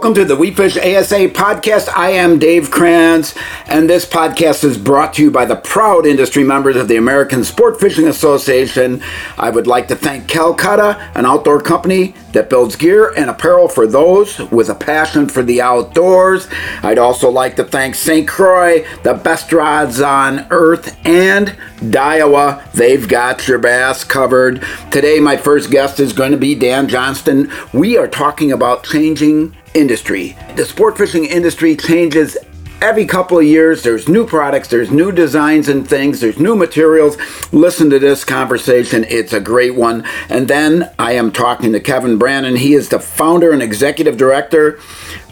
Welcome to the We Fish ASA podcast. I am Dave Kranz, and this podcast is brought to you by the proud industry members of the American Sport Fishing Association. I would like to thank Calcutta, an outdoor company that builds gear and apparel for those with a passion for the outdoors. I'd also like to thank St. Croix, the best rods on earth, and Daiwa. They've got your bass covered. Today, my first guest is going to be Dan Johnston. We are talking about changing industry. The sport fishing industry changes every couple of years. There's new products there's new designs and things there's new materials. Listen to this conversation. It's a great one. And then i am talking to kevin brannon. He is the founder and executive director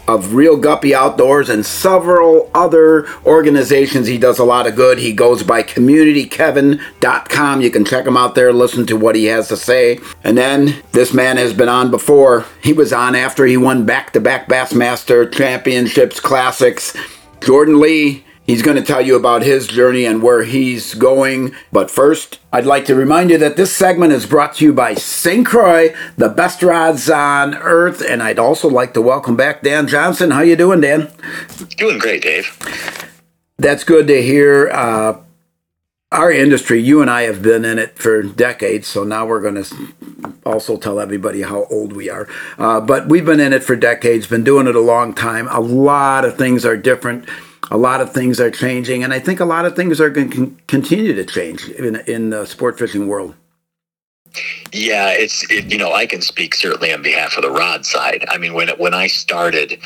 of Real Guppy Outdoors and several other organizations. He does a lot of good. He goes by communitykevin.com. You can check him out there, listen to what he has to say. And then this man has been on before. He was on after he won back to back Bassmaster Championships Classics. Jordan Lee He's going to tell you about his journey and where he's going. But first, I'd like to remind you that this segment is brought to you by St. Croix, the best rods on earth. And I'd also like to welcome back Dan Johnston. How you doing, Dan? Doing great, Dave. That's good to hear. Uh, our industry, you and I have been in it for decades, so now we're going to also tell everybody how old we are. Uh, but we've been in it for decades, been doing it a long time. A lot of things are different a lot of things are changing, and I think a lot of things are going to continue to change in in the sport fishing world. Yeah, it's it, you know I can speak certainly on behalf of the rod side. I mean, when when I started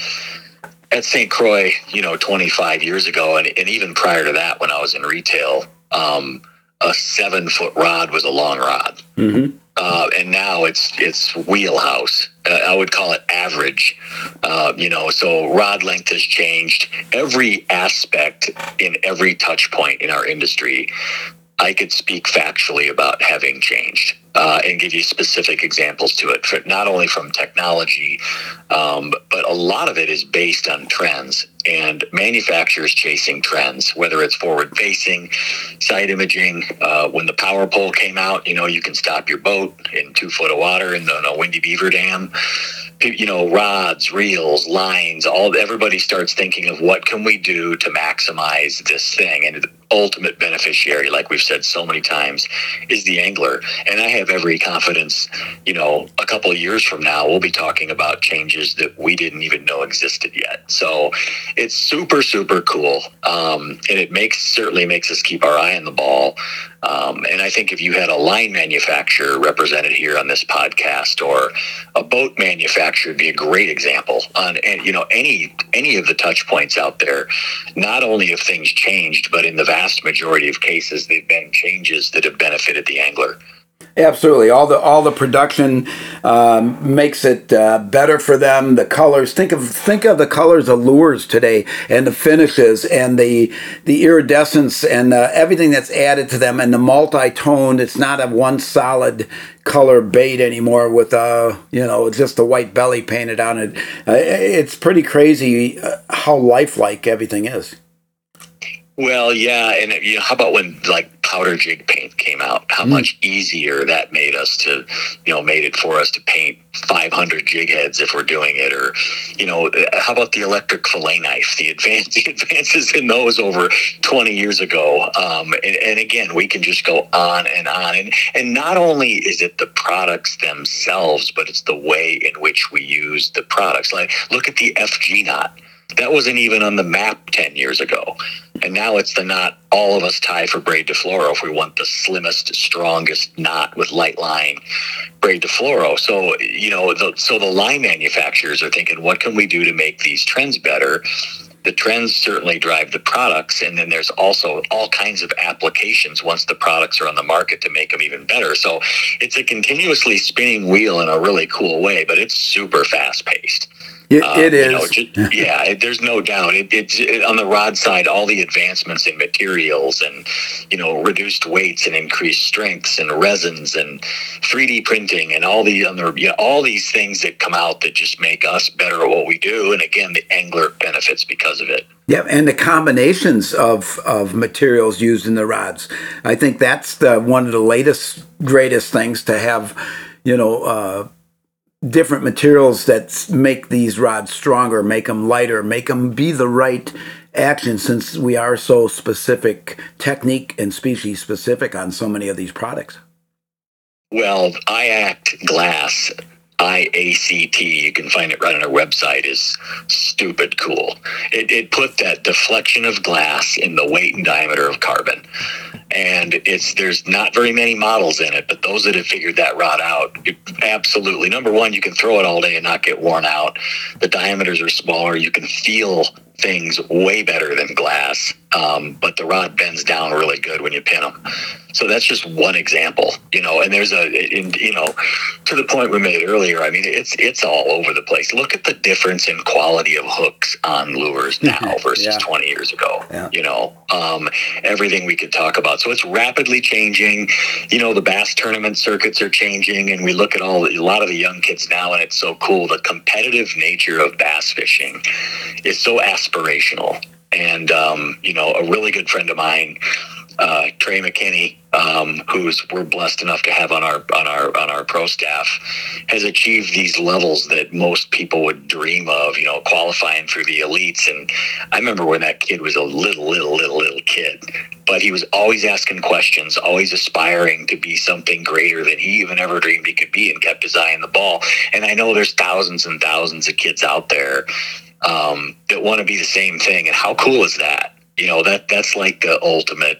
at St. Croix, you know, 25 years ago, and, and even prior to that, when I was in retail, um, a seven foot rod was a long rod. Mm-hmm uh, and now it's it's wheelhouse. Uh, I would call it average. Uh, you know, so rod length has changed. Every aspect in every touch point in our industry, I could speak factually about having changed uh, and give you specific examples to it, for, not only from technology, um, but a lot of it is based on trends and manufacturers chasing trends, whether it's forward facing, side imaging. Uh, when the power pole came out, you know, you can stop your boat in two foot of water in the, in a Windy Beaver Dam. You know rods reels lines all everybody starts thinking of what can we do to maximize this thing. And the ultimate beneficiary like we've said so many times is the angler. And i have every confidence you know a couple of years from now we'll be talking about changes that we didn't even know existed yet so it's super super cool um, and it makes certainly makes us keep our eye on the ball um, and I think if you had a line manufacturer represented here on this podcast, or a boat manufacturer, would be a great example on, and you know, any any of the touch points out there. Not only have things changed, but in the vast majority of cases, they've been changes that have benefited the angler. Absolutely, all the all the production um, makes it uh, better for them. The colors, think of think of the colors of lures today, and the finishes, and the the iridescence, and uh, everything that's added to them, and the multi-tone. It's not a one solid color bait anymore with uh you know just the white belly painted on it. Uh, it's pretty crazy uh, how lifelike everything is. Well, yeah, and you know, how about when like powder jig paint came out? How mm. much easier that made us to, you know, made it for us to paint 500 jig heads if we're doing it, or, you know, how about the electric fillet knife? The advance, the advances in those over 20 years ago, um, and, and again, we can just go on and on, and and not only is it the products themselves, but it's the way in which we use the products. Like, look at the FG knot that wasn't even on the map 10 years ago. And now it's the knot all of us tie for braid de fluoro if we want the slimmest, strongest knot with light line braid de fluoro. So, you know, the, so the line manufacturers are thinking, what can we do to make these trends better? the trends certainly drive the products and then there's also all kinds of applications once the products are on the market to make them even better so it's a continuously spinning wheel in a really cool way but it's super fast paced it, um, it is. Know, just, yeah, it, there's no doubt. It, it's it, on the rod side, all the advancements in materials and you know reduced weights and increased strengths and resins and 3D printing and all the other you know, all these things that come out that just make us better at what we do. And again, the angler benefits because of it. Yeah, and the combinations of, of materials used in the rods. I think that's the one of the latest, greatest things to have, you know, uh, different materials that make these rods stronger, make them lighter, make them be the right action since we are so specific, technique and species specific on so many of these products? Well, IACT glass, I A C T, you can find it right on our website, is stupid cool. It, it put that deflection of glass in the weight and diameter of carbon and it's there's not very many models in it, but those that have figured that rod out, it, absolutely. Number one, you can throw it all day and not get worn out. The diameters are smaller. You can feel things way better than glass, um, but the rod bends down really good when you pin them. So that's just one example, you know. And there's a, in, you know, to the point we made earlier. I mean, it's it's all over the place. Look at the difference in quality of hooks on lures now versus yeah. 20 years ago. Yeah. You know, um, everything we could talk about. So it's rapidly changing. You know, the bass tournament circuits are changing, and we look at all a lot of the young kids now, and it's so cool. The competitive nature of bass fishing is so aspirational. And um, you know, a really good friend of mine uh, Trey McKinney, um, who's we're blessed enough to have on our on our on our pro staff, has achieved these levels that most people would dream of. You know, qualifying for the elites. And I remember when that kid was a little, little, little, little kid, but he was always asking questions, always aspiring to be something greater than he even ever dreamed he could be, and kept his eye on the ball. And I know there's thousands and thousands of kids out there um, that want to be the same thing. And how cool is that? you know that that's like the ultimate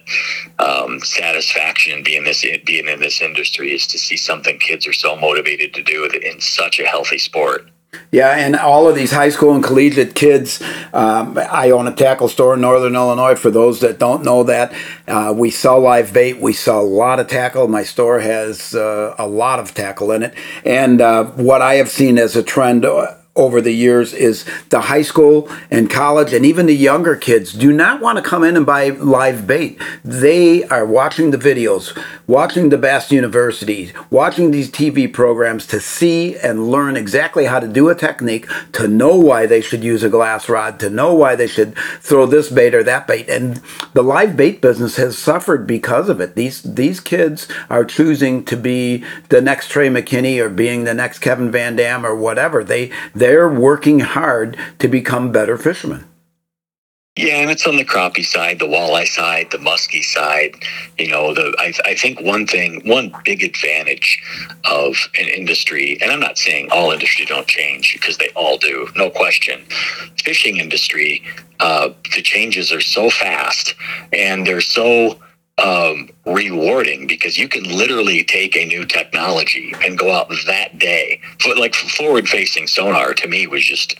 um, satisfaction being this being in this industry is to see something kids are so motivated to do in such a healthy sport. Yeah, and all of these high school and collegiate kids. Um, I own a tackle store in Northern Illinois. For those that don't know that, uh, we sell live bait. We sell a lot of tackle. My store has uh, a lot of tackle in it. And uh, what I have seen as a trend uh, over the years is the high school and college and even the younger kids do not want to come in and buy live bait. They are watching the videos, watching the Bass University, watching these TV programs to see and learn exactly how to do a technique, to know why they should use a glass rod, to know why they should throw this bait or that bait. And the live bait business has suffered because of it. These these kids are choosing to be the next Trey McKinney or being the next Kevin Van Dam or whatever. They they're working hard to become better fishermen. Yeah, and it's on the crappie side, the walleye side, the muskie side. You know, the I, I think one thing, one big advantage of an industry, and I'm not saying all industry don't change because they all do, no question. Fishing industry, uh, the changes are so fast and they're so um, rewarding because you can literally take a new technology and go out that day. But like forward facing sonar to me was just,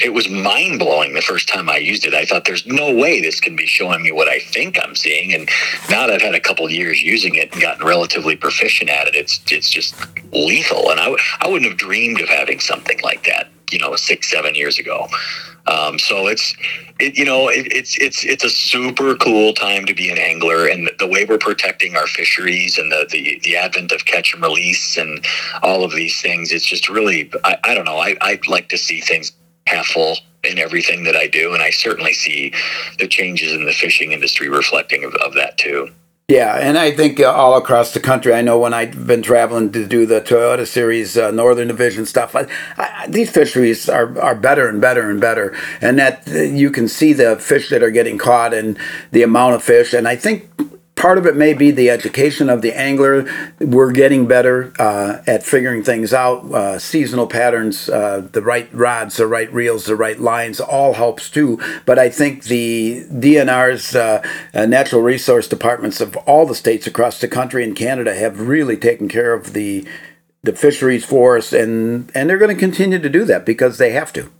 it was mind blowing the first time I used it. I thought there's no way this can be showing me what I think I'm seeing. And now that I've had a couple years using it and gotten relatively proficient at it, it's, it's just lethal. And I, I wouldn't have dreamed of having something like that, you know, six, seven years ago. Um, so it's, it, you know, it, it's it's it's a super cool time to be an angler, and the way we're protecting our fisheries and the the, the advent of catch and release and all of these things. It's just really, I, I don't know. I I like to see things half full in everything that I do, and I certainly see the changes in the fishing industry reflecting of, of that too. Yeah, and I think uh, all across the country, I know when I've been traveling to do the Toyota Series uh, Northern Division stuff, I, I, these fisheries are, are better and better and better, and that uh, you can see the fish that are getting caught and the amount of fish. And I think part of it may be the education of the angler. We're getting better uh, at figuring things out. Uh, seasonal patterns, uh, the right rods, the right reels, the right lines, all helps too. But I think the DNR's uh, uh, natural resource departments of all the states across the country and Canada have really taken care of the the fisheries for us, and and they're going to continue to do that because they have to.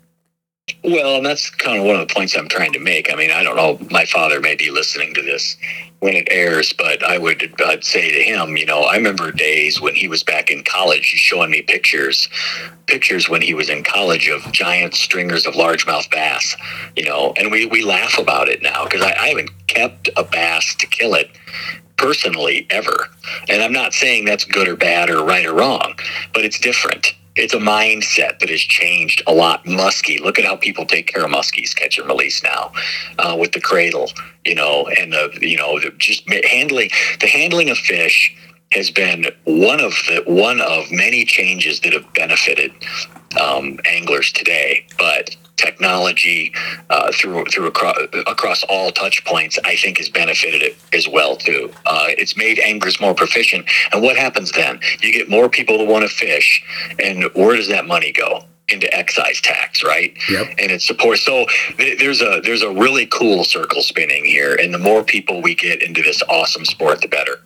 Well, and that's kind of one of the points I'm trying to make. I mean, I don't know. My father may be listening to this when it airs, but I would I'd say to him, you know, I remember days when he was back in college, he's showing me pictures, pictures when he was in college of giant stringers of largemouth bass, you know, and we we laugh about it now because I, I haven't kept a bass to kill it personally ever, and I'm not saying that's good or bad or right or wrong, but it's different it's a mindset that has changed a lot. Muskie, look at how people take care of muskies, catch and release now, uh, with the cradle, you know, and the you know the, just handling the handling of fish has been one of the one of many changes that have benefited um, anglers today. But technology uh, through through across, across all touch points, I think has benefited it as well too. Uh, it's made anglers more proficient. And what happens then? You get more people to want to fish, and where does that money go? into excise tax, right? Yep. And it supports. So th- there's a there's a really cool circle spinning here, and the more people we get into this awesome sport, the better.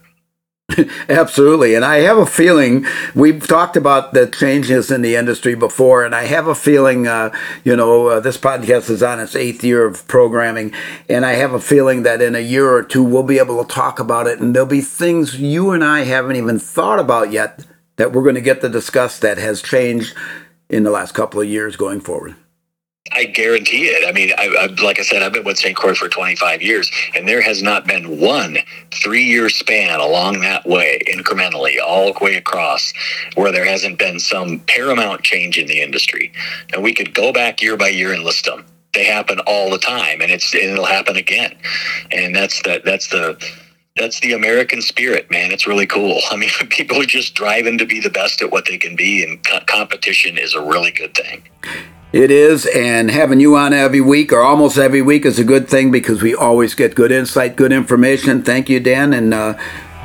Absolutely. And I have a feeling we've talked about the changes in the industry before, and I have a feeling, uh, you know, uh, this podcast is on its eighth year of programming, and I have a feeling that in a year or two we'll be able to talk about it, and there'll be things you and I haven't even thought about yet that we're going to get to discuss that has changed in the last couple of years going forward. I guarantee it. I mean, I, I, like I said, I've been with St. Croix for 25 years, and there has not been one three year span along that way, incrementally, all the way across, where there hasn't been some paramount change in the industry. And we could go back year by year and list them. They happen all the time, and it's and it'll happen again. And that's the that's the that's the American spirit, man. It's really cool. I mean, people are just driving to be the best at what they can be, and co- competition is a really good thing. It is, and having you on every week or almost every week is a good thing because we always get good insight, good information. Thank you, Dan, and uh,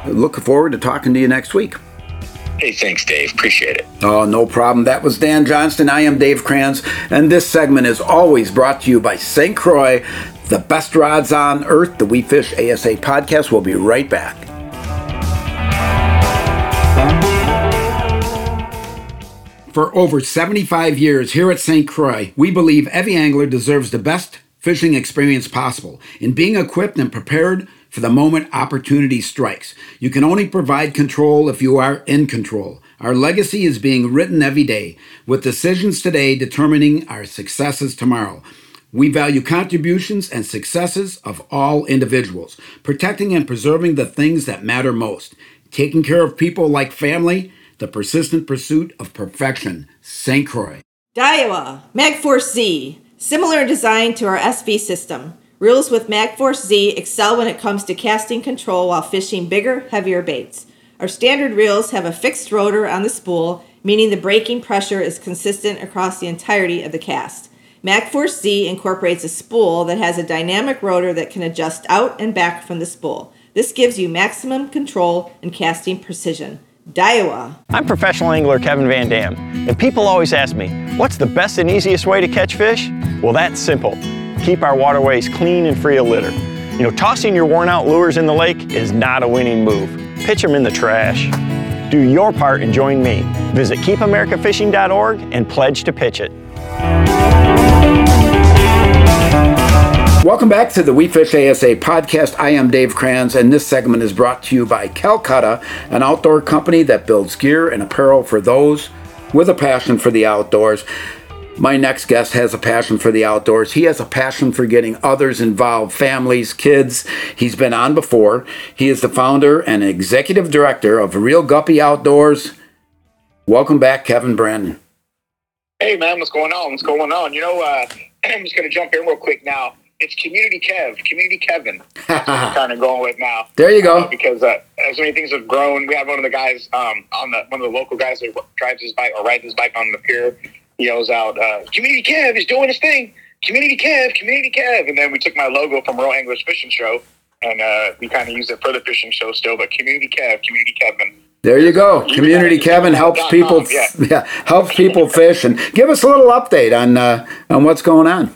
looking forward to talking to you next week. Hey, thanks, Dave. Appreciate it. Oh, no problem. That was Dan Johnston. I am Dave Kranz, and this segment is always brought to you by St. Croix, the best rods on earth. The We Fish ASA podcast. We'll be right back. For over 75 years here at St. Croix, we believe every angler deserves the best fishing experience possible in being equipped and prepared for the moment opportunity strikes. You can only provide control if you are in control. Our legacy is being written every day, with decisions today determining our successes tomorrow. We value contributions and successes of all individuals, protecting and preserving the things that matter most, taking care of people like family, the persistent pursuit of perfection. St. Croix. Daiwa MagForce Z, similar design to our SV system. Reels with MagForce Z excel when it comes to casting control while fishing bigger, heavier baits. Our standard reels have a fixed rotor on the spool, meaning the braking pressure is consistent across the entirety of the cast. MagForce Z incorporates a spool that has a dynamic rotor that can adjust out and back from the spool. This gives you maximum control and casting precision. Daiwa. I'm professional angler Kevin Van Dam, and people always ask me, what's the best and easiest way to catch fish? Well, that's simple. Keep our waterways clean and free of litter. You know, tossing your worn out lures in the lake is not a winning move. Pitch them in the trash. Do your part and join me. Visit keepamericafishing.org and pledge to pitch it. Welcome back to the We Fish ASA podcast. I am Dave Kranz, and this segment is brought to you by Calcutta, an outdoor company that builds gear and apparel for those with a passion for the outdoors. My next guest has a passion for the outdoors. He has a passion for getting others involved, families, kids. He's been on before. He is the founder and executive director of Real Guppy Outdoors. Welcome back, Kevin Brannon. Hey, man, what's going on? What's going on? You know, uh, I'm just going to jump in real quick now it's Community Kev, Community Kevin. Kind of going with now. There you go. Uh, because uh, as many things have grown, we have one of the guys um, on the one of the local guys that drives his bike or rides his bike on the pier. He yells out, uh, "Community Kev is doing his thing." Community Kev, Community Kev, and then we took my logo from Real Anglers Fishing Show, and uh, we kind of used it for the fishing show still. But Community Kev, Community Kevin. There you go. Community Kevin helps people, yeah. yeah, helps people fish, and give us a little update on uh, on what's going on.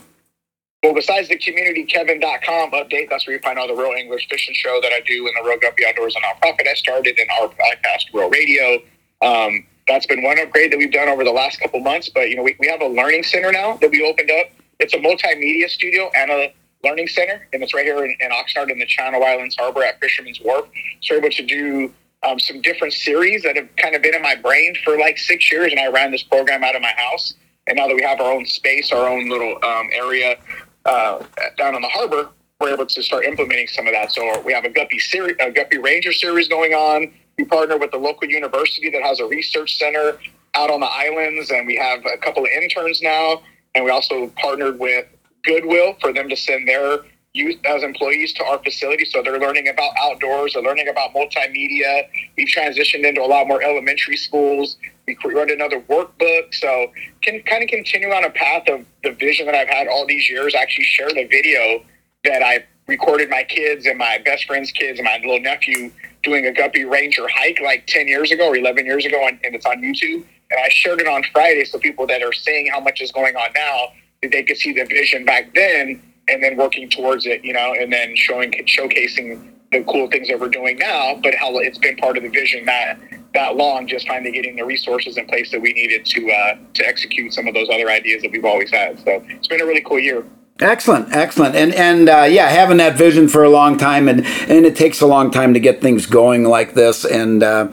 Well, besides the communitykevin.com update, that's where you find all the Real Anglers Fishing Show that I do in the Real Guppy Outdoors and nonprofit I started in our podcast, Real Radio. Um, that's been one upgrade that we've done over the last couple months. But, you know, we, we have a learning center now that we opened up. It's a multimedia studio and a learning center, and it's right here in, in Oxnard in the Channel Islands Harbor at Fisherman's Wharf. So we're able to do um, some different series that have kind of been in my brain for like six years, and I ran this program out of my house. And now that we have our own space, our own little um, area uh, down on the harbor, we're able to start implementing some of that. So we have a Guppy series, a Guppy Ranger series going on. We partner with the local university that has a research center out on the islands, and we have a couple of interns now. And we also partnered with Goodwill for them to send their youth as employees to our facility. So they're learning about outdoors, they're learning about multimedia. We've transitioned into a lot more elementary schools. We wrote another workbook. So can kind of continue on a path of the vision that I've had all these years. I actually shared a video that I recorded my kids and my best friend's kids and my little nephew doing a Guppy Ranger hike like 10 years ago or 11 years ago, and it's on YouTube. And I shared it on Friday so people that are seeing how much is going on now, that they could see the vision back then and then working towards it, you know, and then showing showcasing the cool things that we're doing now, but how it's been part of the vision that that long, just finally getting the resources in place that we needed to uh, to execute some of those other ideas that we've always had. So it's been a really cool year. Excellent, excellent, and and uh, yeah, having that vision for a long time, and and it takes a long time to get things going like this, and uh,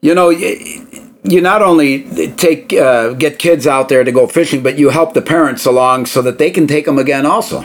you know. You not only take uh, get kids out there to go fishing, but you help the parents along so that they can take them again. Also,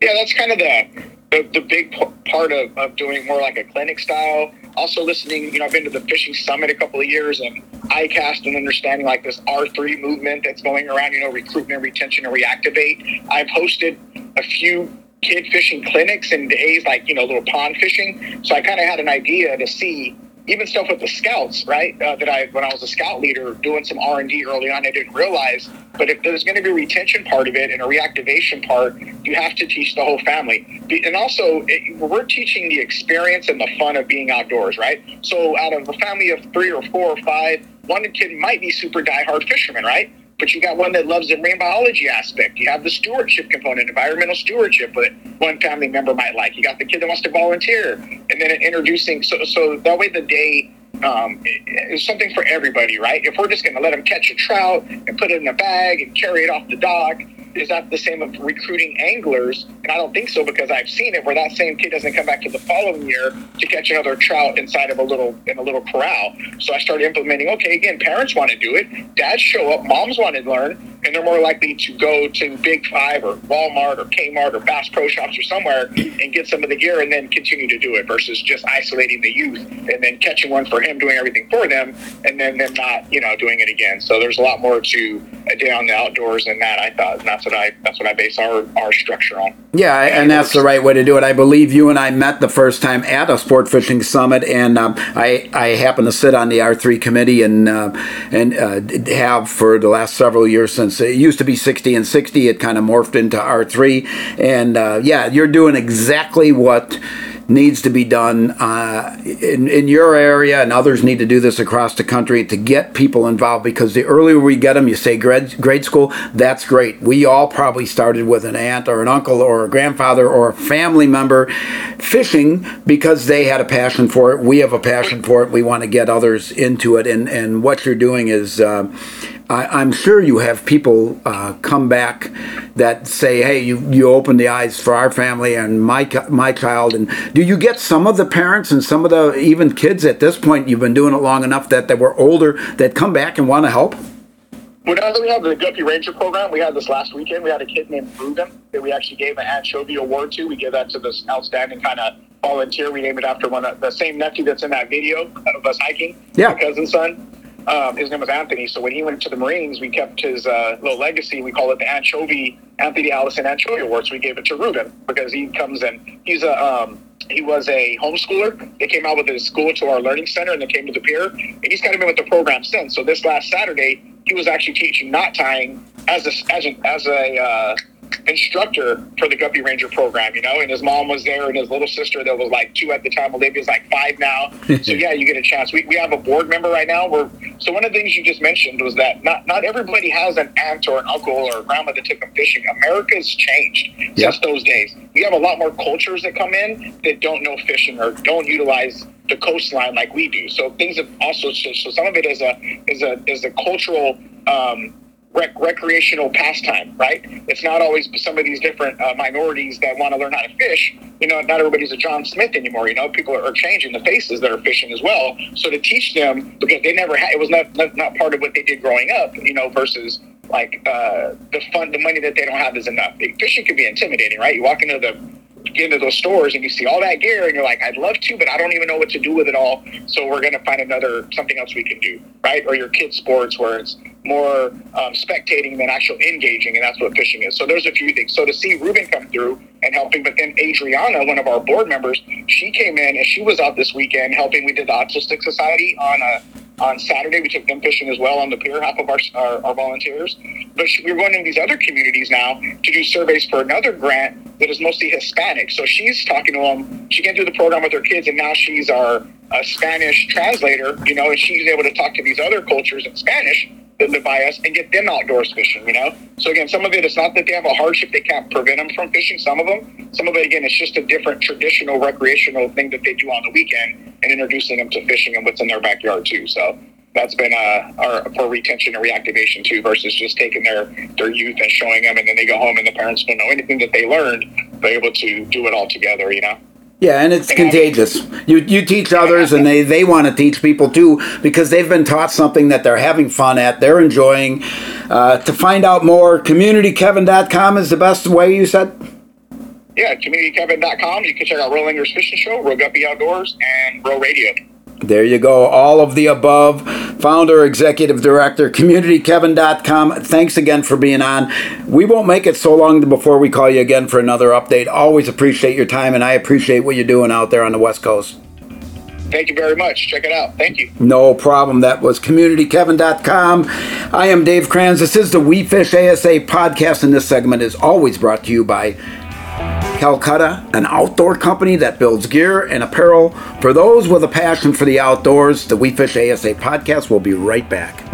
yeah, that's kind of the the, the big part of, of doing more like a clinic style. Also listening, you know, I've been to the fishing summit a couple of years and ICAST and understanding like this R3 movement that's going around, you know, recruitment, retention, and reactivate. I've hosted a few kid fishing clinics and days like, you know, little pond fishing. So I kind of had an idea to see even stuff with the scouts, right? Uh, that I, when I was a scout leader, doing some R and D early on, I didn't realize. But if there's going to be a retention part of it and a reactivation part, you have to teach the whole family. And also, it, we're teaching the experience and the fun of being outdoors, right? So, out of a family of three or four or five, one kid might be super diehard fisherman, right? But you got one that loves the marine biology aspect. You have the stewardship component, environmental stewardship that one family member might like. You got the kid that wants to volunteer, and then introducing. So, so that way the day um, is something for everybody, right? If we're just going to let them catch a trout and put it in a bag and carry it off the dock, is that the same of recruiting anglers? And I don't think so because I've seen it where that same kid doesn't come back to the following year to catch another trout inside of a little in a little corral. So I started implementing. Okay, again, parents want to do it, dads show up, moms want to learn, and they're more likely to go to Big Five or Walmart or Kmart or Bass Pro Shops or somewhere and get some of the gear and then continue to do it versus just isolating the youth and then catching one for him, doing everything for them, and then them not, you know, doing it again. So there's a lot more to a day on the outdoors than that. I thought, and that's what I that's what I base our our structure on. Yeah, and that's the right way to do it. I believe you and I met the first time at a sport fishing summit, and um, I I happen to sit on the R three committee and uh, and uh, have for the last several years since it used to be 60 and 60. It kind of morphed into R3. And uh, yeah, you're doing exactly what needs to be done uh, in, in your area, and others need to do this across the country to get people involved because the earlier we get them, you say grade, grade school, that's great. We all probably started with an aunt or an uncle or a grandfather or a family member fishing because they had a passion for it. We have a passion for it. We want to get others into it. And, and what you're doing is. Uh, I, am sure you have people uh, come back that say, "Hey, you you opened the eyes for our family and my my child." And do you get some of the parents and some of the even kids at this point? You've been doing it long enough that they were older that come back and want to help. That we have the Guppy Ranger program, we had this last weekend. We had a kid named Ruben that we actually gave an anchovy award to. We gave that to this outstanding kind of volunteer. We named it after one of the same nephew that's in that video of us hiking. Yeah, my cousin's son. Um, his name was Anthony. So when he went to the Marines, we kept his uh, little legacy. We call it the Anchovy Anthony Allison Anchovy Award. So we gave it to Ruben because he comes in. He's a um, he was a homeschooler. They came out with his school to our learning center and they came to the pier. And he's kind of been with the program since. So this last Saturday, he was actually teaching knot tying as a as a, as a uh, instructor for the Guppy Ranger program, you know, and his mom was there and his little sister that was like two at the time. Olivia's like five now. so yeah, you get a chance. We, we have a board member right now where so one of the things you just mentioned was that not not everybody has an aunt or an uncle or a grandma that took them fishing. America's changed yep. since those days. We have a lot more cultures that come in that don't know fishing or don't utilize the coastline like we do. So things have also changed. so some of it is a is a is a cultural um, rec- recreational pastime, right? It's not always some of these different uh, minorities that want to learn how to fish. You know, not everybody's a John Smith anymore. You know, people are, changing the faces that are fishing as well. So to teach them because they never had it was not, not, not part of what they did growing up. You know, versus like uh, the fun, the money that they don't have is enough. Fishing can be intimidating, right? You walk into the get into those stores and you see all that gear and you're like, I'd love to, but I don't even know what to do with it all. So we're going to find another something else we can do, right? Or your kids' sports where it's more um, spectating than actual engaging, and that's what fishing is. So there's a few things. So to see Ruben come through and helping, but then Adriana, one of our board members, she came in and she was out this weekend helping. We did the Autistic Society on a on Saturday. We took them fishing as well on the pier, half of our, our, our volunteers. But we're going in these other communities now to do surveys for another grant that is mostly Hispanic. So she's talking to them. She came through the program with her kids, and now she's our uh, Spanish translator, you know, and she's able to talk to these other cultures in Spanish by us and get them outdoors fishing, you know? So again, some of it is not that they have a hardship, they can't prevent them from fishing, some of them. Some of it, again, it's just a different traditional recreational thing that they do on the weekend and introducing them to fishing and what's in their backyard too. So that's been uh, our for retention and reactivation too, versus just taking their their youth and showing them, and then they go home and the parents don't know anything that they learned. They're able to do it all together, you know. Yeah, and it's contagious. You you teach others, and they they want to teach people too because they've been taught something that they're having fun at, they're enjoying. Uh, to find out more, communitykevin.com is the best way. You said. Yeah, communitykevin.com. You can check out Anglers Fishing Show, Real Guppy Outdoors, and Real Radio. There you go. All of the above. Founder, executive director, communitykevin.com. Thanks again for being on. We won't make it so long before we call you again for another update. Always appreciate your time, and I appreciate what you're doing out there on the West Coast. Thank you very much. Check it out. Thank you. No problem. That was communitykevin.com. I am Dave Kranz. This is the We Fish ASA podcast, and this segment is always brought to you by Calcutta, an outdoor company that builds gear and apparel for those with a passion for the outdoors. The We Fish ASA podcast will be right back.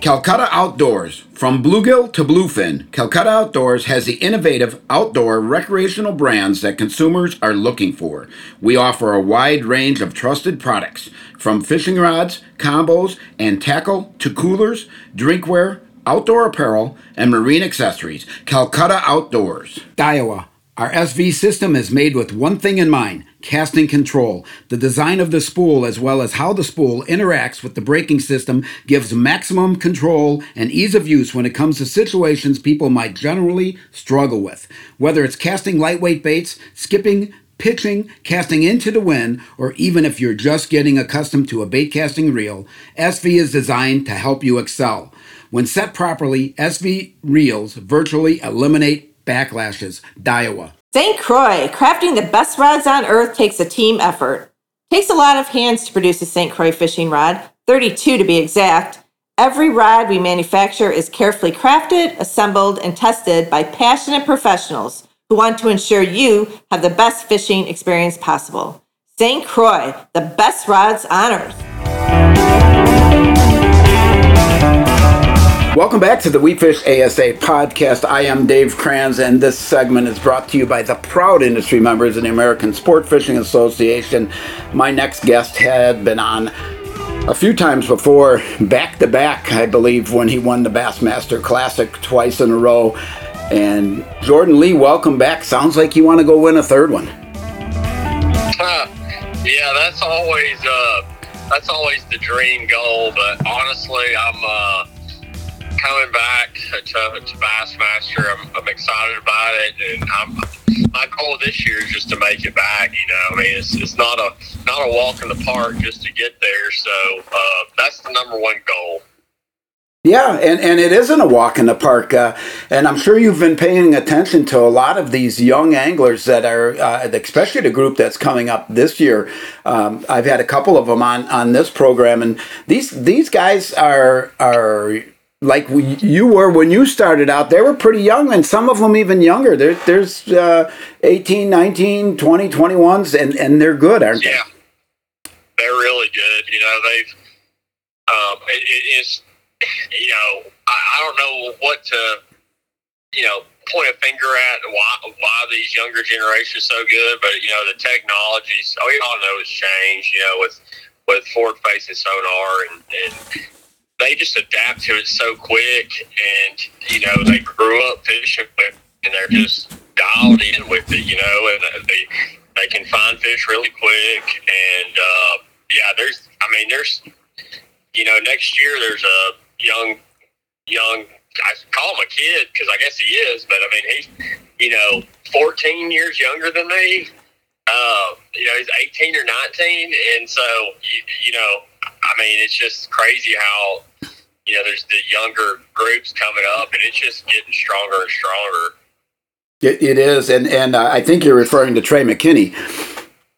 Calcutta Outdoors. From bluegill to bluefin, Calcutta Outdoors has the innovative outdoor recreational brands that consumers are looking for. We offer a wide range of trusted products, from fishing rods, combos, and tackle to coolers, drinkware, outdoor apparel, and marine accessories. Calcutta Outdoors. Daiwa. Our SV system is made with one thing in mind casting control. The design of the spool, as well as how the spool interacts with the braking system, gives maximum control and ease of use when it comes to situations people might generally struggle with. Whether it's casting lightweight baits, skipping, pitching, casting into the wind, or even if you're just getting accustomed to a bait casting reel, SV is designed to help you excel. When set properly, SV reels virtually eliminate backlashes. Daiwa. St. Croix, crafting the best rods on earth takes a team effort. Takes a lot of hands to produce a St. Croix fishing rod, 32 to be exact. Every rod we manufacture is carefully crafted, assembled, and tested by passionate professionals who want to ensure you have the best fishing experience possible. St. Croix, the best rods on earth. Welcome back to the We Fish ASA podcast. I am Dave Kranz, and this segment is brought to you by the proud industry members of the American Sport Fishing Association. My next guest had been on a few times before, back to back, I believe, when he won the Bassmaster Classic twice in a row. And Jordan Lee, welcome back. Sounds like you want to go win a third one. Yeah, that's always uh, that's always the dream goal. But honestly, I'm uh, coming back to, to Bassmaster. I'm, I'm excited about it, and I'm, my goal this year is just to make it back. You know, I mean, it's, it's not a not a walk in the park just to get there. So uh, that's the number one goal. Yeah, and, and it isn't a walk in the park. Uh, and I'm sure you've been paying attention to a lot of these young anglers that are, uh, especially the group that's coming up this year. Um, I've had a couple of them on, on this program, and these these guys are are like you were when you started out they were pretty young and some of them even younger there, there's uh, 18 19 20 21s and, and they're good aren't yeah. they they're really good you know they've um, it, it is you know I, I don't know what to you know point a finger at why why these younger generations so good but you know the technologies we all know it's changed you know with with forward facing sonar and, and they just adapt to it so quick, and you know they grew up fishing with, and they're just dialed in with it, you know, and they they can find fish really quick, and uh, yeah, there's, I mean, there's, you know, next year there's a young young I call him a kid because I guess he is, but I mean he's you know 14 years younger than me. Uh, you know he's 18 or 19, and so you, you know I mean it's just crazy how you know there's the younger groups coming up, and it's just getting stronger and stronger. It, it is, and and uh, I think you're referring to Trey McKinney.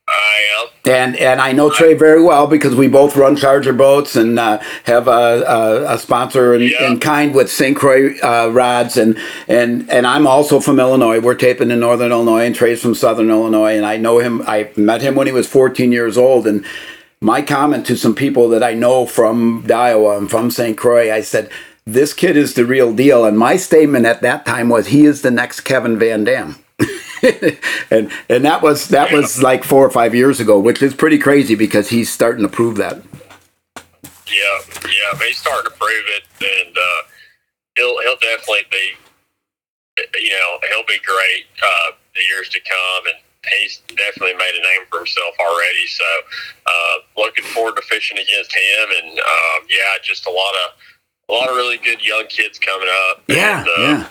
I am. And and I know Trey very well because we both run Charger boats and uh, have a, a, a sponsor in, Yeah. in kind with St. Croix uh, rods and and and I'm also from Illinois. We're taping in Northern Illinois and Trey's from Southern Illinois and I know him. I met him when he was 14 years old and my comment to some people that I know from Iowa and from St. Croix, I said. This kid is the real deal, and my statement at that time was, "He is the next Kevin Van Dam." and and that was that was like four or five years ago, which is pretty crazy because he's starting to prove that. Yeah, yeah, he's starting to prove it, and uh, he'll he'll definitely be, you know, he'll be great uh, the years to come, and he's definitely made a name for himself already. So, uh, looking forward to fishing against him, and um, yeah, just a lot of a lot of really good young kids coming up. Yeah, and, uh,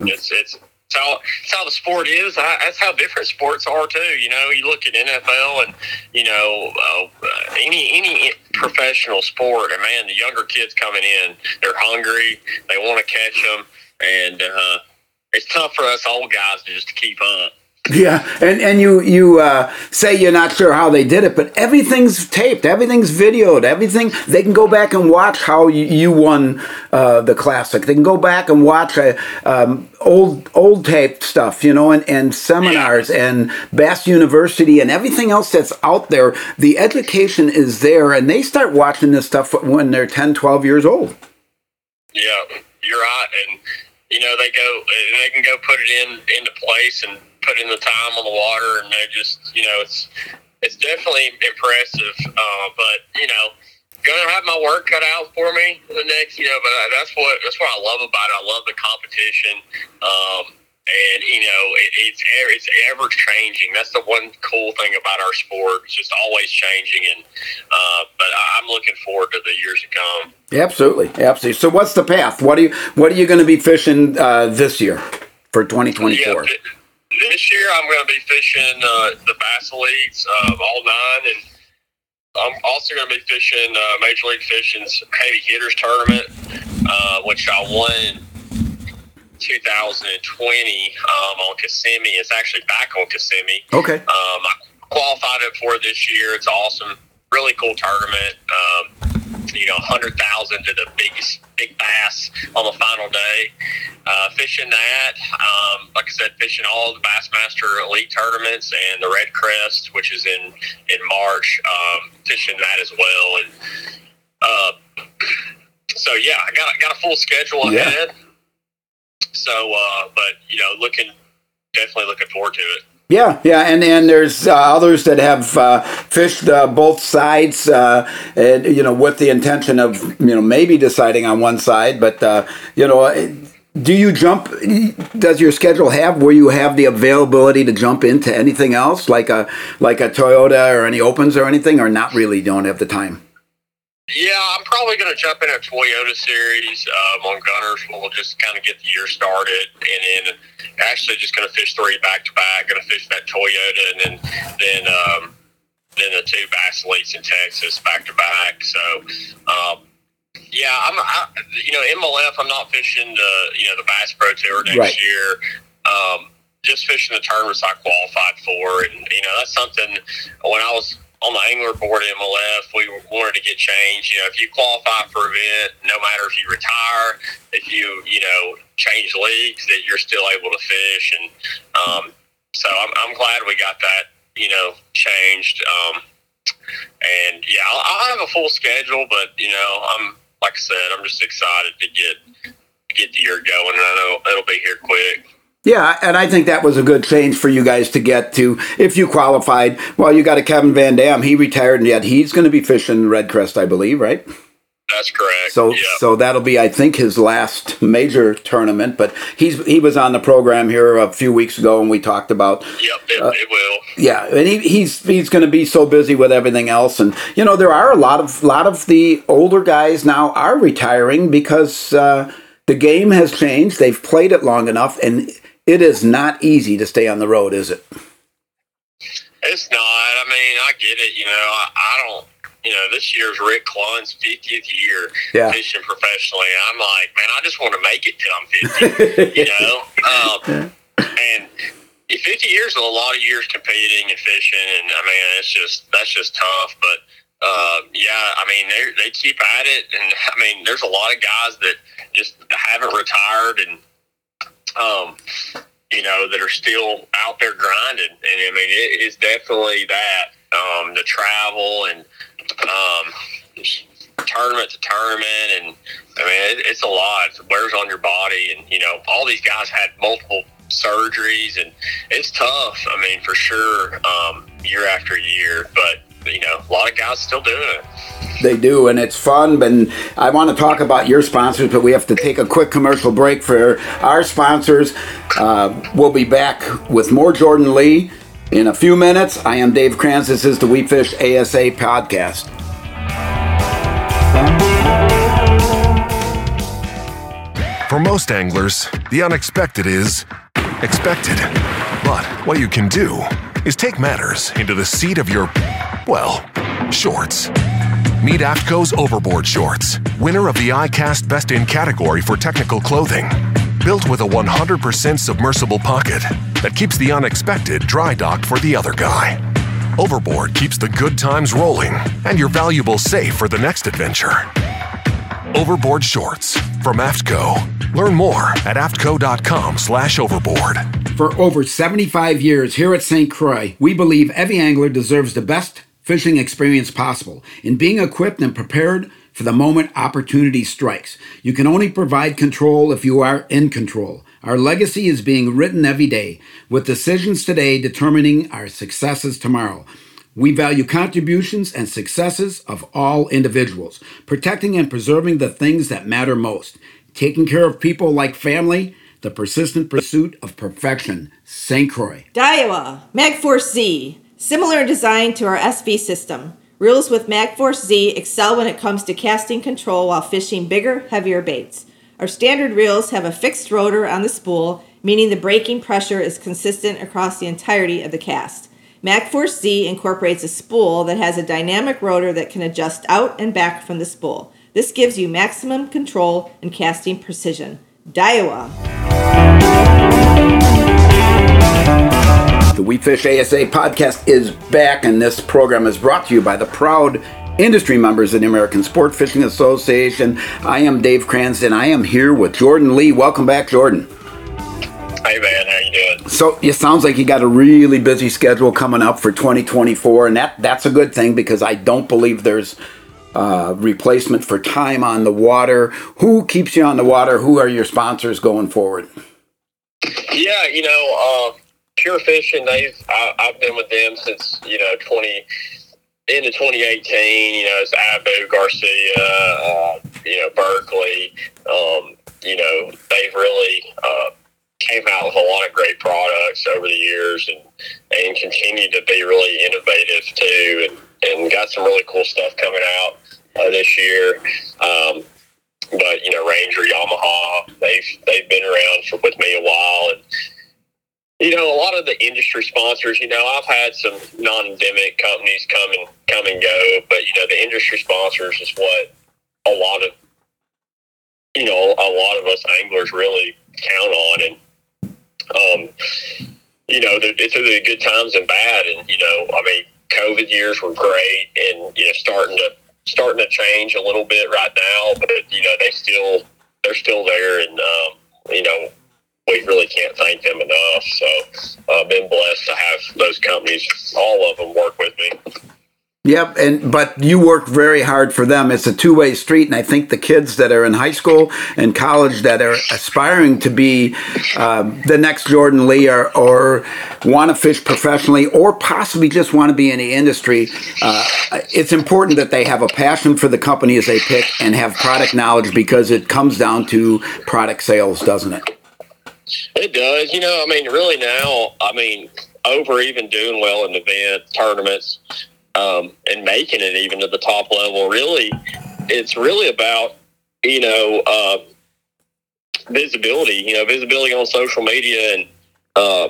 yeah, it's it's it's how it's how the sport is. I, that's how different sports are too. You know, you look at NFL and you know uh, any any professional sport, and man, the younger kids coming in, they're hungry, they want to catch them, and uh, it's tough for us old guys just to keep up. Yeah. And and you you uh, say you're not sure how they did it, but everything's taped, everything's videoed, everything. They can go back and watch how you, you won uh, the classic. They can go back and watch uh, um, old old tape stuff, you know, and, and seminars and Bass University and everything else that's out there. The education is there, and they start watching this stuff when they're 10, 12 years old. Yeah, you're right, and you know they go they can go put it in into place and put in the time on the water, and they just you know it's it's definitely impressive. Uh, but you know, gonna have my work cut out for me the next you know. But that's what that's what I love about it. I love the competition. Um, and you know it, it's ever, it's ever changing. That's the one cool thing about our sport. It's just always changing, and uh, but I'm looking forward to the years to come. Absolutely, absolutely. So, what's the path? What are you What are you going to be fishing uh, this year for 2024? Yeah, this year I'm going to be fishing uh, the Bass Elites, uh, all nine, and I'm also going to be fishing uh, Major League Fishing's Heavy Hitters Tournament, uh, which I won 2020 um, on Kissimmee. It's actually back on Kissimmee. Okay. Um, I qualified it for this year. It's awesome, really cool tournament. Um, you know, hundred thousand to the biggest big bass on the final day. Uh, fishing that, um, like I said, fishing all the Bassmaster Elite tournaments and the Red Crest, which is in in March. Um, fishing that as well, and uh, so yeah, I got got a full schedule Yeah. ahead. So, uh, but you know, looking definitely looking forward to it. Yeah, yeah, and and there's uh, others that have uh, fished uh, both sides, uh, and you know, with the intention of you know maybe deciding on one side, but uh, you know. Do you jump? Does your schedule have where you have the availability to jump into anything else, like a like a Toyota or any opens or anything, or not really? Don't have the time. Yeah, I'm probably going to jump in a Toyota series um, on Gunners. We'll just kind of get the year started, and then actually just going to fish three back to back. Going to fish that Toyota, and then then um, then the two Bass Elites in Texas back to back. So, um, yeah, I'm I, you know MLF. I'm not fishing the you know the Bass Pro Tour next Right. year. Um, just fishing the tournaments I qualified for, and you know that's something when I was on the angler board at MLF, we wanted to get changed. You know, if you qualify for an event, no matter if you retire, if you you know change leagues, that you're still able to fish. And um, so I'm, I'm glad we got that you know changed. Um, and yeah, I'll, I'll have a full schedule, but you know, I'm like I said, I'm just excited to get get the year going. And I know it'll be here quick. Yeah, and I think that was a good change for you guys to get to. If you qualified, well, you got a Kevin Van Dam. He retired, and yet he's going to be fishing Red Crest, I believe, right? That's correct. So, yeah. so that'll be, I think, his last major tournament. But he's he was on the program here a few weeks ago, and we talked about Yep, it, Uh, it will. yeah, and he, he's he's going to be so busy with everything else, and you know there are a lot of lot of the older guys now are retiring because uh, the game has changed. They've played it long enough, and it is not easy to stay on the road, is it? It's not. I mean, I get it. You know, I, I don't. You know, this year's Rick Clunn's 50th year Yeah. fishing professionally. I'm like, man, I just want to make it till I'm 50. you know, um, and 50 years is a lot of years competing and fishing, and I mean, it's just that's just tough. But uh, yeah, I mean, they they keep at it, and I mean, there's a lot of guys that just haven't retired, and um, you know, that are still out there grinding, and I mean, it is definitely that um, the travel and um, tournament to tournament, and I mean, it, it's a lot. It wears on your body, and you know, all these guys had multiple surgeries, and it's tough. I mean, for sure, um, year after year, but you know, a lot of guys still doing it. They do, and it's fun. And I want to talk about your sponsors, but we have to take a quick commercial break for our sponsors. Uh, we'll be back with more Jordan Lee in a few minutes. I am Dave Kranz. This is the We Fish ASA podcast. For most anglers, the unexpected is expected. But what you can do is take matters into the seat of your, well, shorts. Meet AFTCO's Overboard Shorts, winner of the ICAST Best in category for technical clothing. Built with a 100% submersible pocket that keeps the unexpected dry docked for the other guy. Overboard keeps the good times rolling and your valuables safe for the next adventure. Overboard Shorts from AFTCO. Learn more at aftco.com slash overboard. For over 75 years here at St. Croix, we believe every angler deserves the best fishing experience possible in being equipped and prepared for the moment opportunity strikes. You can only provide control if you are in control. Our legacy is being written every day, with decisions today determining our successes tomorrow. We value contributions and successes of all individuals, protecting and preserving the things that matter most, taking care of people like family, the persistent pursuit of perfection. St. Croix. Daiwa MagForce Z, similar in design to our SV system. Reels with MagForce Z excel when it comes to casting control while fishing bigger, heavier baits. Our standard reels have a fixed rotor on the spool, meaning the braking pressure is consistent across the entirety of the cast. MagForce Z incorporates a spool that has a dynamic rotor that can adjust out and back from the spool. This gives you maximum control and casting precision. Daiwa. The We Fish ASA podcast is back, and this program is brought to you by the proud industry members of the American Sport Fishing Association. I am Dave Cranston. I am here with Jordan Lee. Welcome back, Jordan. Hey man, how you doing? So it sounds like you got a really busy schedule coming up for 2024, and that that's a good thing because I don't believe there's uh, replacement for time on the water. Who keeps you on the water? Who are your sponsors going forward? Yeah, you know, uh, Pure Fishing. They've I, I've been with them since you know twenty into twenty eighteen. You know, it's Abu Garcia, uh, you know Berkley. Um, you know, they've really uh, came out with a lot of great products over the years, and and continue to be really innovative too, and and got some really cool stuff coming out uh, this year. Um, but you know, Ranger, Yamaha, they've they've been around for, with me a while, and you know, a lot of the industry sponsors. You know, I've had some non-endemic companies come and come and go, but you know, the industry sponsors is what a lot of you know a lot of us anglers really count on, and um, you know, it's either good times and bad, and you know, I mean, COVID years were great, and you know, starting to starting to change a little bit right now, but you know, they still they're still there, and um, you know, we really can't thank them enough. So, uh, I've been blessed to have those companies, all of them, work with me. Yep, and but you work very hard for them. It's a two-way street, and I think the kids that are in high school and college that are aspiring to be um, the next Jordan Lee or, or want to fish professionally or possibly just want to be in the industry, uh, it's important that they have a passion for the companies they pick and have product knowledge because it comes down to product sales, doesn't it? It does. You know, I mean, really now, I mean, over even doing well in event tournaments um, and making it even to the top level, really, it's really about, you know, uh, visibility. You know, visibility on social media and uh,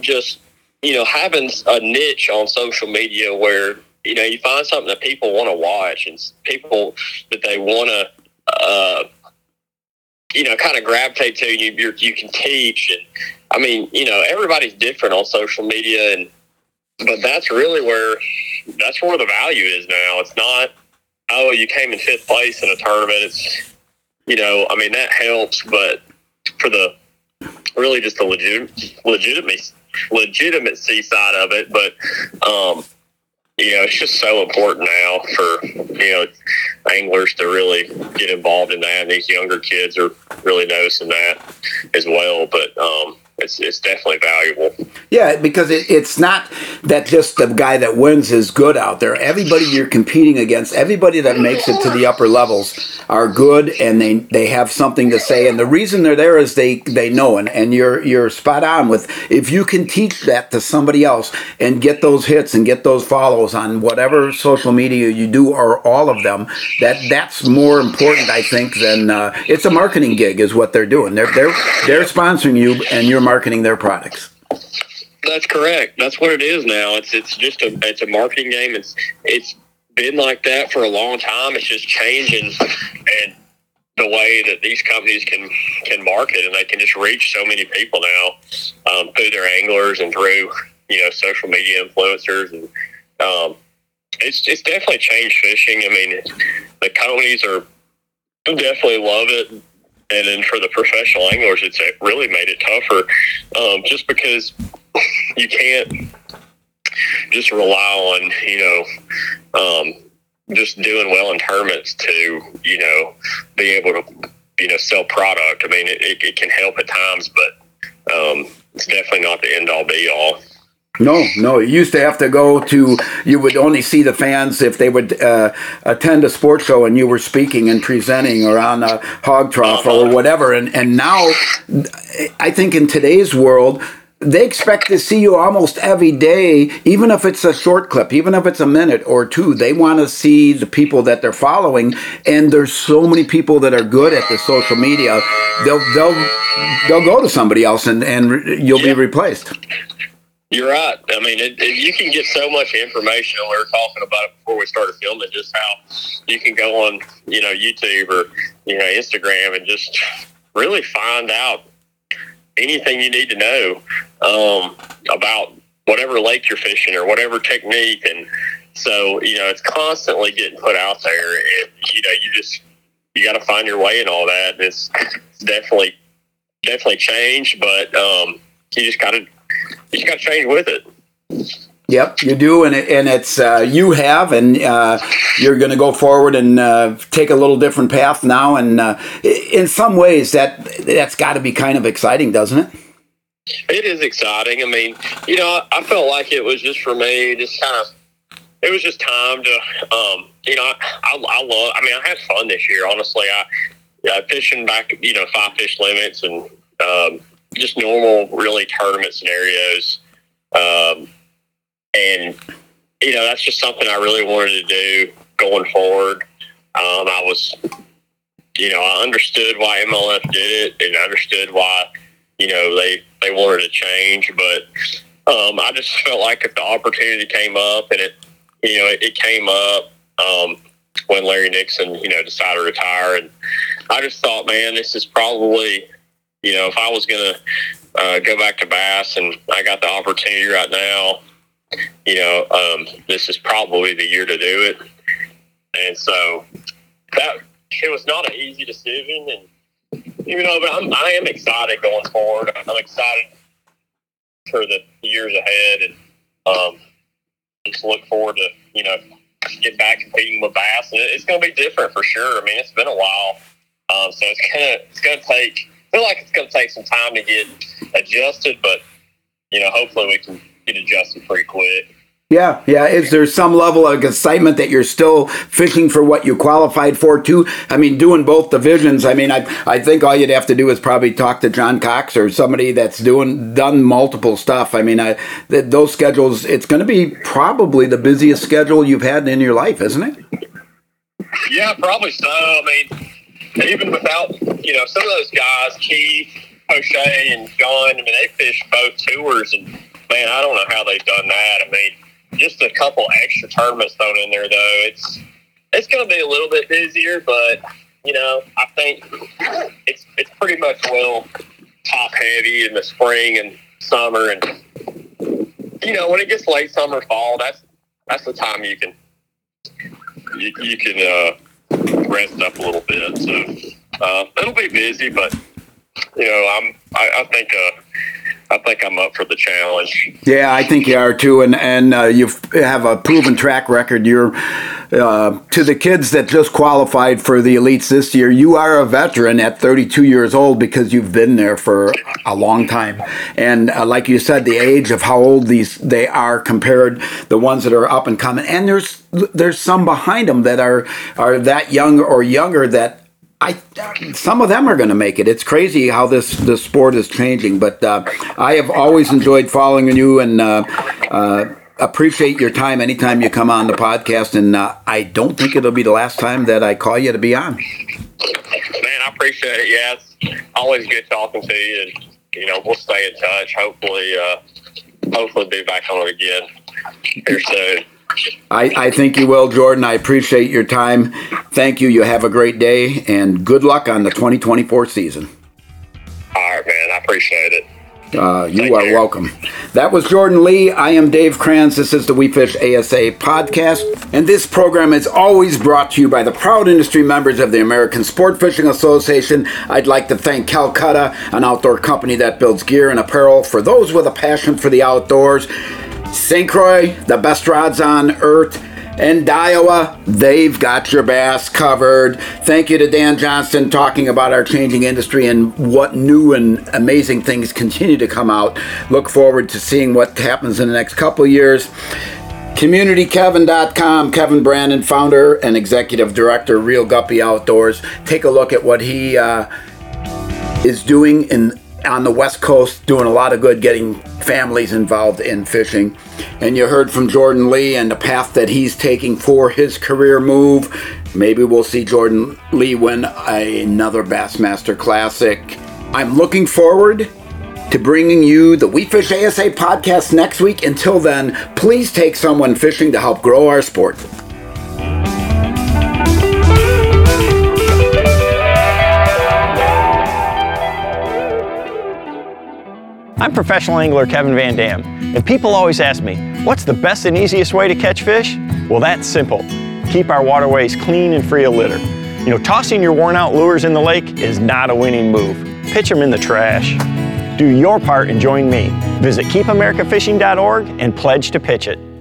just you know having a niche on social media where you know you find something that people want to watch and people that they want to. Uh, you know, kind of gravitate to you. you you can teach, and I mean, you know, everybody's different on social media, and but that's really where that's where the value is now. It's not oh you came in fifth place in a tournament. It's you know I mean that helps, but for the really just the legit legitimacy legitimacy side of it, but um, you know, it's just so important now for you know anglers to really get involved in that. And these younger kids are really noticing that as well. But um, it's, it's definitely valuable. Yeah, because it, it's not that just the guy that wins is good out there. Everybody you're competing against, everybody that makes it to the upper levels are good and they, they have something to say. And the reason they're there is they, they know. And, and you're, you're spot on with if you can teach that to somebody else and get those hits and get those follows on whatever social media you do or all of them, that that's more important, I think, than uh, it's a marketing gig is what they're doing. They're, they're, they're sponsoring you and you're marketing their products. That's correct. That's what it is now. It's it's just a it's a marketing game. It's it's been like that for a long time. It's just changing and the way that these companies can can market and they can just reach so many people now um, through their anglers and through you know social media influencers and um, it's it's definitely changed fishing. I mean, the companies are definitely love it and then for the professional anglers, it's really made it tougher, um, just because you can't just rely on you know um, just doing well in tournaments to you know be able to you know sell product. I mean, it, it, it can help at times, but um, it's definitely not the end all be all. No, no. You used to have to go to. You would only see the fans if they would uh, attend a sports show and you were speaking and presenting or on a hog trough or whatever. And and now, I think in today's world, they expect to see you almost every day, even if it's a short clip, even if it's a minute or two. They want to see the people that they're following, and there's so many people that are good at the social media. They'll they'll they'll go to somebody else, and and you'll be replaced. You're right. I mean, it, it, you can get so much information. We were talking about it before we started filming, just how you can go on, you know, YouTube or you know Instagram and just really find out anything you need to know um, about whatever lake you're fishing or whatever technique. And so, you know, it's constantly getting put out there, and you know, you just you got to find your way and all that. And it's, it's definitely definitely changed, but um, you just got to you just got to change with it. Yep, you do, and it, and it's uh, you have, and uh, you're going to go forward and uh, take a little different path now. And uh, in some ways, that that's got to be kind of exciting, doesn't it? It is exciting. I mean, you know, I felt like it was just for me, just kind of, it was just time to, um, you know, I, I, I love. I mean, I had fun this year. Honestly, I, fishing back, you know, five fish limits and um, just normal, really tournament scenarios. Um, and, you know, that's just something I really wanted to do going forward. Um, I was, you know, I understood why MLF did it and understood why, you know, they, they wanted to change. But um, I just felt like if the opportunity came up and it, you know, it, it came up um, when Larry Nixon, you know, decided to retire. And I just thought, man, this is probably you know, if I was going to uh, go back to bass and I got the opportunity right now, you know, um, this is probably the year to do it. And so that it was not an easy decision, and you know, but I'm, I am excited going forward. I'm excited for the years ahead, and um, just look forward to you know get back competing with bass. And it's going to be different for sure. I mean, it's been a while, um, so it's gonna it's gonna take feel like it's going to take some time to get adjusted, but you know, hopefully we can get adjusted pretty quick. Yeah, yeah. Is there some level of excitement that you're still fishing for what you qualified for too? I mean, doing both divisions. I mean, I I think all you'd have to do is probably talk to John Cox or somebody that's doing done multiple stuff. I mean, I th- those schedules. It's going to be probably the busiest schedule you've had in your life, isn't it? Yeah, probably so. I mean, even without you know, some of those guys, Keith, O'Shea, and John, I mean, they fish both tours, and man, I don't know how they've done that. I mean, just a couple extra tournaments thrown in there, though. It's it's going to be a little bit busier, but you know, I think it's it's pretty much well top heavy in the spring and summer, and you know, when it gets late summer, fall, that's that's the time you can you, you can uh, rest up a little bit. So uh, it'll be busy, but you know, I'm I, I think uh, I think I'm up for the challenge. Yeah, I think you are too, and and uh, you have a proven track record. You're uh, to the kids that just qualified for the elites this year. You are a veteran at 32 years old because you've been there for a long time, and uh, like you said, the age of how old these they are compared the ones that are up and coming, and there's there's some behind them that are are that young or younger that I some of them are going to make it. It's crazy how this this sport is changing, but uh, I have always enjoyed following you and uh, uh, appreciate your time anytime you come on the podcast. And uh, I don't think it'll be the last time that I call you to be on. Man, I appreciate it. Yeah, it's always good talking to you, and you know we'll stay in touch. Hopefully, uh, hopefully be back on it again here soon. I, I think you will, Jordan. I appreciate your time. Thank you. You have a great day and good luck on the 2024 season. All right, man. I appreciate it. Uh, you Thank are you. welcome. That was Jordan Lee. I am Dave Kranz. This is the We Fish ASA podcast. And this program is always brought to you by the proud industry members of the American Sport Fishing Association. I'd like to thank Calcutta, an outdoor company that builds gear and apparel for those with a passion for the outdoors. St. Croix, the best rods on earth. And Daiwa, they've got your bass covered. Thank you to Dan Johnston talking about our changing industry and what new and amazing things continue to come out. Look forward to seeing what happens in the next couple years. CommunityKevin.com, Kevin Brannon, founder and executive director, Real Guppy Outdoors. Take a look at what he uh, is doing in on the West Coast doing a lot of good getting families involved in fishing. And you heard from Jordan Lee and the path that he's taking for his career move. Maybe we'll see Jordan Lee win another Bassmaster Classic. I'm looking forward to bringing you the We Fish ASA podcast next week. Until then, please take someone fishing to help grow our sport. I'm professional angler Kevin Van Dam, and people always ask me, what's the best and easiest way to catch fish? Well, that's simple. Keep our waterways clean and free of litter. You know, tossing your worn out lures in the lake is not a winning move. Pitch them in the trash. Do your part and join me. Visit keepamericafishing.org and pledge to pitch it.